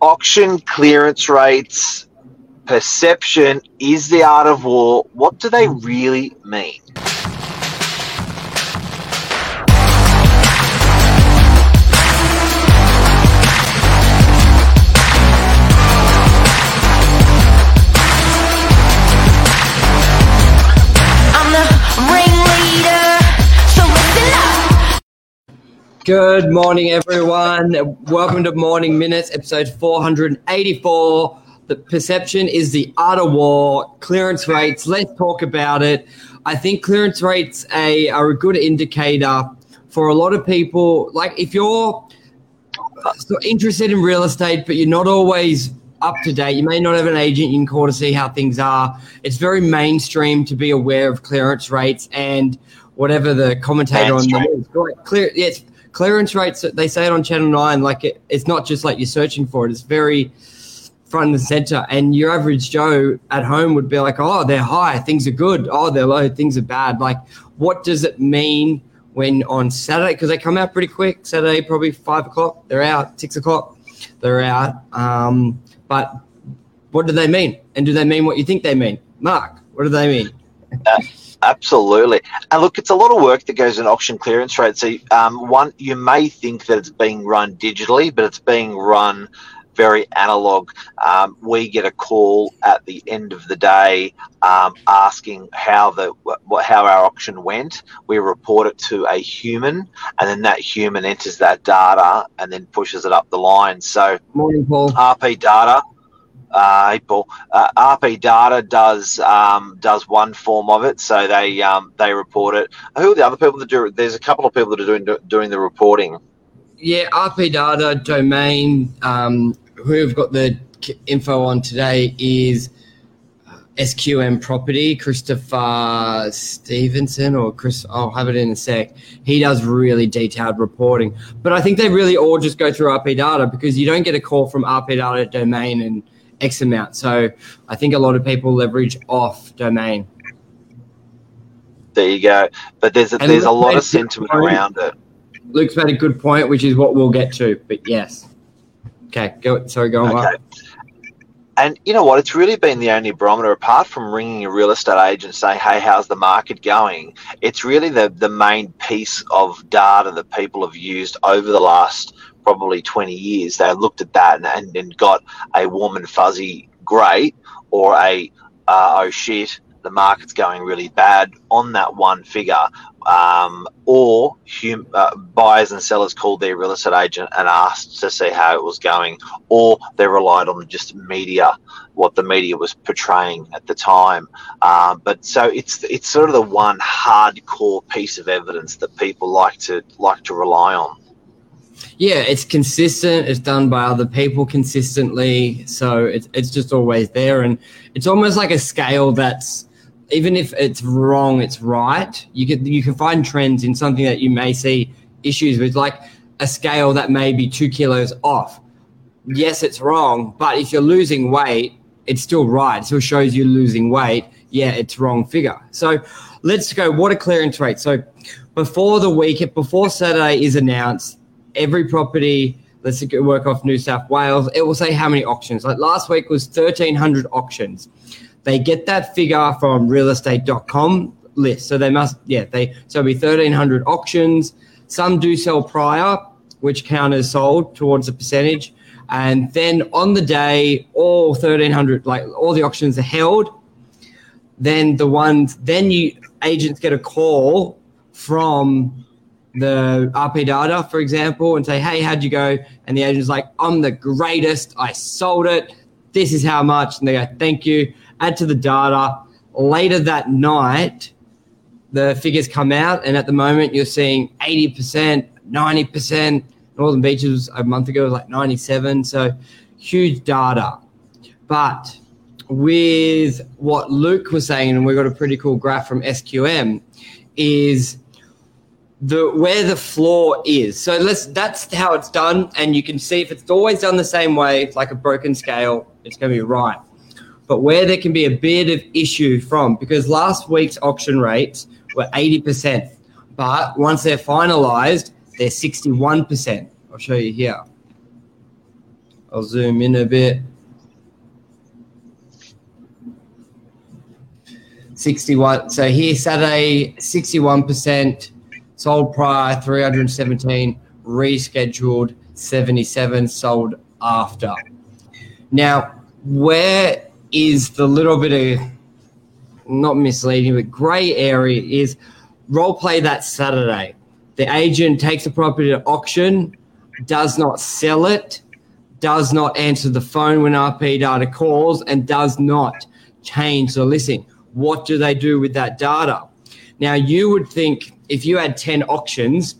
auction clearance rates, perception is the art of war. What do they really mean? Good morning, everyone. Welcome to Morning Minutes, episode 484. The perception is the art of war. Clearance rates. Let's talk about it. I think clearance rates a, are a good indicator for a lot of people. Like if you're uh, interested in real estate, but you're not always up to date. You may not have an agent you can call to see how things are. It's very mainstream to be aware of clearance rates and whatever the commentator on the news. Clear, yes, clearance rates they say it on channel 9 like it, it's not just like you're searching for it it's very front and center. And your average joe at home would be like oh they're high things are good. Oh they're low things are bad. Like what does it mean when on saturday because they come out pretty quick saturday probably five o'clock they're out six o'clock they're out um, but what do they mean? And do they mean what you think they mean? Mark what do they mean uh, Absolutely. And look, it's a lot of work that goes in auction clearance rate. So, um, one, you may think that it's being run digitally, but it's being run very analog. Um, we get a call at the end of the day um, asking how the how our auction went. We report it to a human, and then that human enters that data and then pushes it up the line. So, morning, Paul. RP data uh, April. Uh, RP Data does um, does one form of it, so they um, they report it. Who are the other people that do? It? There's a couple of people that are doing doing the reporting. Yeah, RP Data domain. Um, who have got the info on today is uh, SQM Property, Christopher Stevenson, or Chris. I'll have it in a sec. He does really detailed reporting, but I think they really all just go through RP Data because you don't get a call from RP Data domain and X amount. So I think a lot of people leverage off domain. There you go. But there's a, there's a lot of sentiment around it. Luke's made a good point, which is what we'll get to. But yes. Okay. Go. Sorry. Go on. Okay. And you know what? It's really been the only barometer, apart from ringing a real estate agent saying, "Hey, how's the market going?" It's really the the main piece of data that people have used over the last probably 20 years, they looked at that and, and, and got a warm and fuzzy great or a uh, oh shit, the market's going really bad on that one figure. Um, or hum, uh, buyers and sellers called their real estate agent and asked to see how it was going, or they relied on just media, what the media was portraying at the time. Uh, but so it's it's sort of the one hardcore piece of evidence that people like to like to rely on yeah, it's consistent. It's done by other people consistently, so it's it's just always there, and it's almost like a scale that's even if it's wrong, it's right. You can you can find trends in something that you may see issues with, like a scale that may be two kilos off. Yes, it's wrong, but if you're losing weight, it's still right. It still shows you losing weight. Yeah, it's wrong figure. So let's go. What a clearance rate. So before the week, before Saturday is announced, every property, let's work off New South Wales, it will say how many auctions. Like last week was 1,300 auctions. They get that figure from realestate.com list. So they must, yeah, they, so it'll be 1,300 auctions. Some do sell prior, which count as sold towards a percentage. And then on the day, all 1,300, like all the auctions are held. Then the ones, then you agents get a call from the RP data, for example, and say, hey, how'd you go? And the agent's like, I'm the greatest. I sold it. This is how much. And they go, thank you. Add to the data. Later that night, the figures come out. And at the moment, you're seeing 80%, 90%. Northern Beaches a month ago was like 97. So huge data. But with what Luke was saying, and we got a pretty cool graph from SQM, is the where the floor is. So let's that's how it's done, and you can see if it's always done the same way, like a broken scale, it's going to be right. But where there can be a bit of issue from, because last week's auction rates were 80%, but once they're finalized, they're 61%. I'll show you here. I'll zoom in a bit. 61. So here, Saturday, 61%, sold prior 317, rescheduled 77, sold after. Now, where is the little bit of not misleading, but grey area is role play that Saturday. The agent takes the property to auction, does not sell it, does not answer the phone when RP data calls, and does not change the listing. What do they do with that data? Now, you would think if you had 10 auctions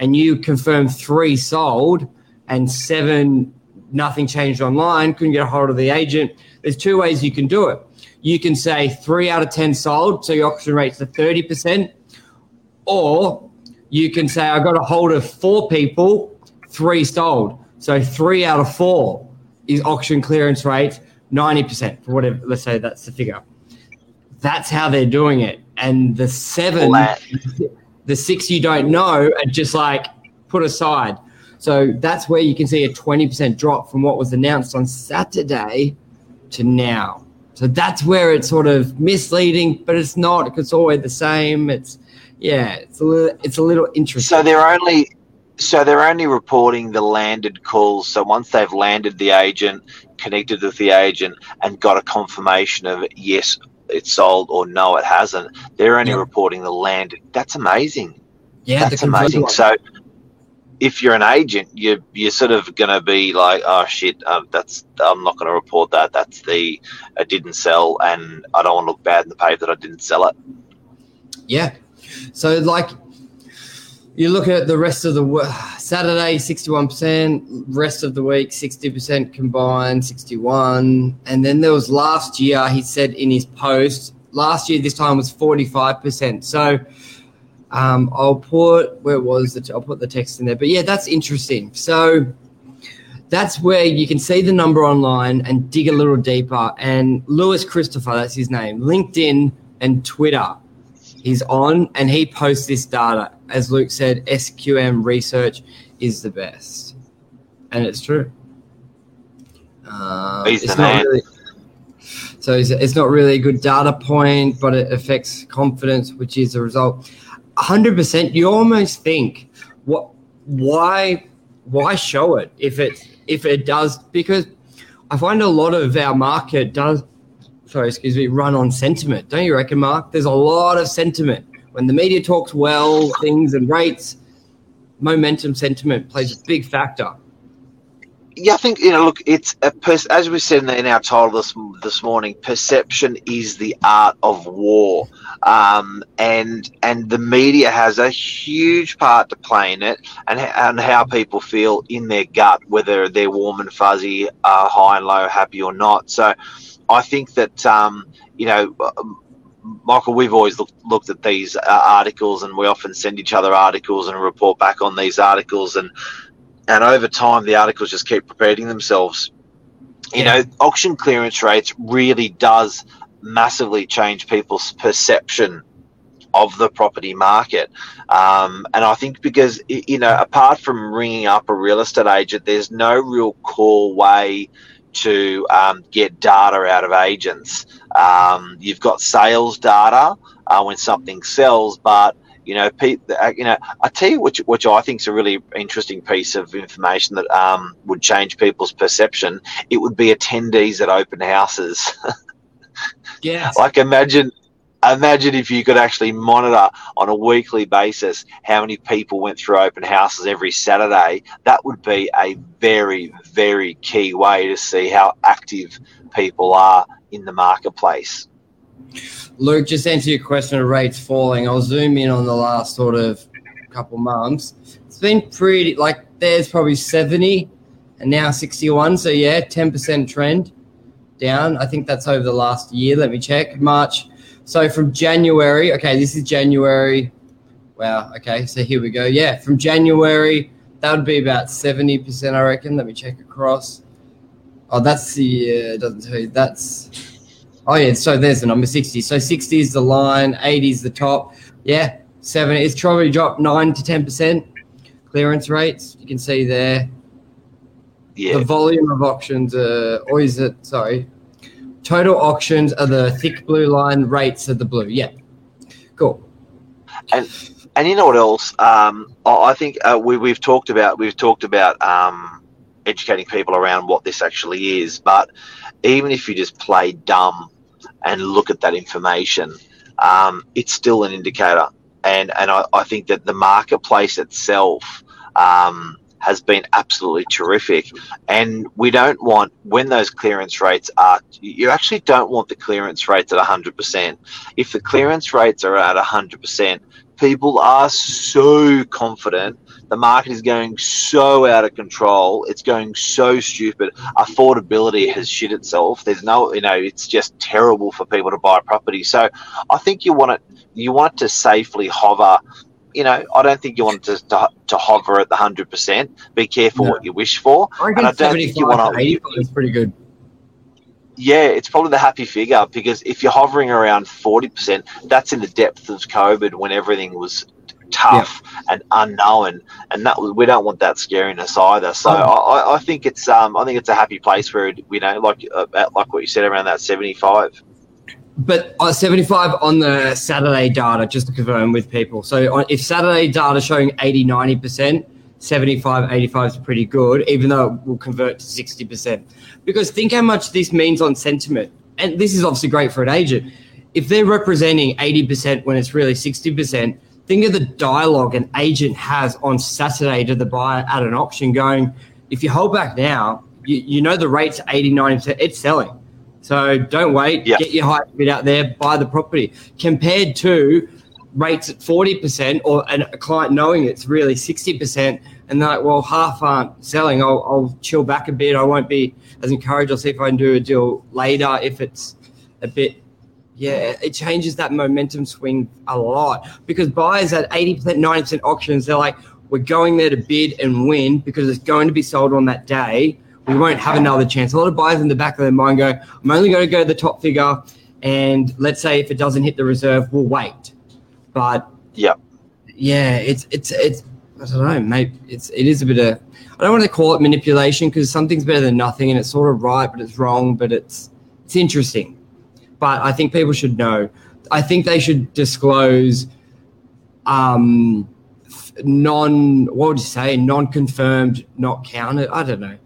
and you confirm three sold and seven, nothing changed online, couldn't get a hold of the agent, there's two ways you can do it. You can say three out of 10 sold, so your auction rate's at 30%, or you can say I got a hold of four people, three sold. So three out of four is auction clearance rate, 90% for whatever, let's say that's the figure. That's how they're doing it. And the seven, the six you don't know are just like put aside. So that's where you can see a 20% drop from what was announced on Saturday to now. So that's where it's sort of misleading, but it's not because it's always the same. It's yeah, it's a little it's a little interesting. So they're only so they're only reporting the landed calls. So once they've landed the agent, connected with the agent, and got a confirmation of yes, it's sold or no, it hasn't. They're only yeah. reporting the land. That's amazing. Yeah, that's amazing. So if you're an agent, you you're sort of going to be like, oh shit, um, that's I'm not going to report that. That's the I didn't sell, and I don't want to look bad in the paper that I didn't sell it. Yeah, so like you look at the rest of the Saturday, sixty-one percent. Rest of the week, sixty percent combined, sixty-one. And then there was last year. He said in his post last year, this time was forty-five percent. So um, I'll put where was it? I'll put the text in there. But yeah, that's interesting. So that's where you can see the number online and dig a little deeper. And Louis Christopher, that's his name, LinkedIn and Twitter. He's on and he posts this data. As Luke said, SQM research is the best. And it's true. Uh, He's it's man. Really, so it's, it's not really a good data point, but it affects confidence, which is a result hundred percent. You almost think, what? Why? Why show it if it if it does? Because I find a lot of our market does. Sorry, excuse me. Run on sentiment, don't you reckon, Mark? There's a lot of sentiment when the media talks well, things and rates. Momentum, sentiment plays a big factor yeah, I think you know. Look, it's a pers- as we said in our title this this morning. Perception is the art of war, um, and and the media has a huge part to play in it, and and how people feel in their gut, whether they're warm and fuzzy, uh, high and low, happy or not. So, I think that um, you know. Michael, we've always looked, looked at these uh, articles, and we often send each other articles and report back on these articles. And and over time the articles just keep repeating themselves you know auction clearance rates really does massively change people's perception of the property market um, and i think because you know apart from ringing up a real estate agent there's no real core way to um, get data out of agents um, you've got sales data uh, when something sells but you know, uh, you know, I tell you which which I think is a really interesting piece of information that um, would change people's perception. It would be attendees at open houses. yeah. like imagine imagine if you could actually monitor on a weekly basis how many people went through open houses every Saturday. That would be a very, very key way to see how active people are in the marketplace. Luke, just answer your question of rates falling. I'll zoom in on the last sort of couple months. It's been pretty like there's probably 70 and now 61. So yeah, 10% trend down. I think that's over the last year. Let me check. March. So from January, okay, this is January. Wow, okay, so here we go. Yeah, from January, that would be about 70%, I reckon. Let me check across. Oh, that's the, uh, doesn't tell you, that's Oh yeah, so there's the number sixty. So sixty is the line, eighty is the top. Yeah, 70, It's probably dropped nine to ten percent clearance rates. You can see there. Yeah. The volume of auctions, uh, or is it, sorry, total auctions are the thick blue line, rates are the blue. Yeah. Cool. And and you know what else? Um, I think uh, we, we've talked about we've talked about um, educating people around what this actually is. But even if you just play dumb and look at that information, um, it's still an indicator. And and I, I think that the marketplace itself um, has been absolutely terrific. And we don't want when those clearance rates are. You actually don't want the clearance rates at hundred percent. If the clearance rates are at hundred percent, people are so confident. The market is going so out of control. It's going so stupid. Affordability has shit itself. There's no, you know, it's just terrible for people to buy property. So I think you want it, you want it to safely hover. You know, I don't think you want to, to, to hover at the hundred percent. Be careful No. what you wish for. I And I don't think you 75 want to 85 is pretty good. yeah, it's probably the happy figure because if you're hovering around 40%, that's in the depth of COVID when everything was tough and unknown, and that we don't want that scariness either. So Oh. I, I think it's um I think it's a happy place where you know like uh, like what you said around that 75. But uh, 75 on the Saturday data, just to confirm with people. So on, if Saturday data showing 80, 90%, 75, 85 is pretty good, even though it will convert to 60%. Because think how much this means on sentiment. And this is obviously great for an agent. If they're representing 80% when it's really 60%, think of the dialogue an agent has on Saturday to the buyer at an auction going, if you hold back now, you, you know the rate's 80, 90%, it's selling. So don't wait. Yeah. Get your hype bid out there. Buy the property. Compared to rates at forty percent, or a client knowing it's really sixty percent, and they're like, "Well, half aren't selling. I'll, I'll chill back a bit. I won't be as encouraged. I'll see if I can do a deal later if it's a bit." Yeah, it changes that momentum swing a lot because buyers at eighty percent, ninety percent auctions, they're like, "We're going there to bid and win because it's going to be sold on that day." We won't have another chance. A lot of buyers in the back of their mind go, I'm only going to go to the top figure, and let's say if it doesn't hit the reserve, we'll wait. But Yep. yeah, it's it's it's I don't know, mate. It's it is a bit of I don't want to call it manipulation because something's better than nothing, and it's sort of right, but it's wrong, but it's it's interesting. But I think people should know. I think they should disclose um non what would you say non-confirmed not counted i don't know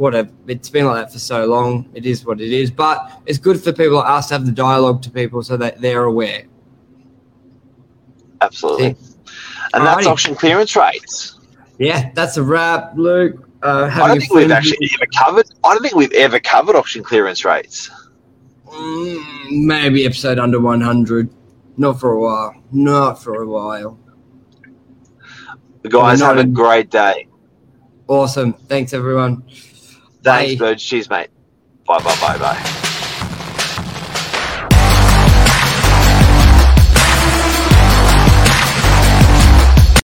whatever it's been like that for so long it is what it is but it's good for people like us to have the dialogue to people so that they're aware Absolutely. And that's auction clearance rates. yeah that's a wrap luke uh, I don't think we've actually ever covered. I don't think we've ever covered auction clearance rates. Mm, maybe episode under 100 not for a while not for a while Guys, Well, have a great day. awesome thanks everyone Thanks. Birds. Cheers, mate. Bye, bye, bye, bye.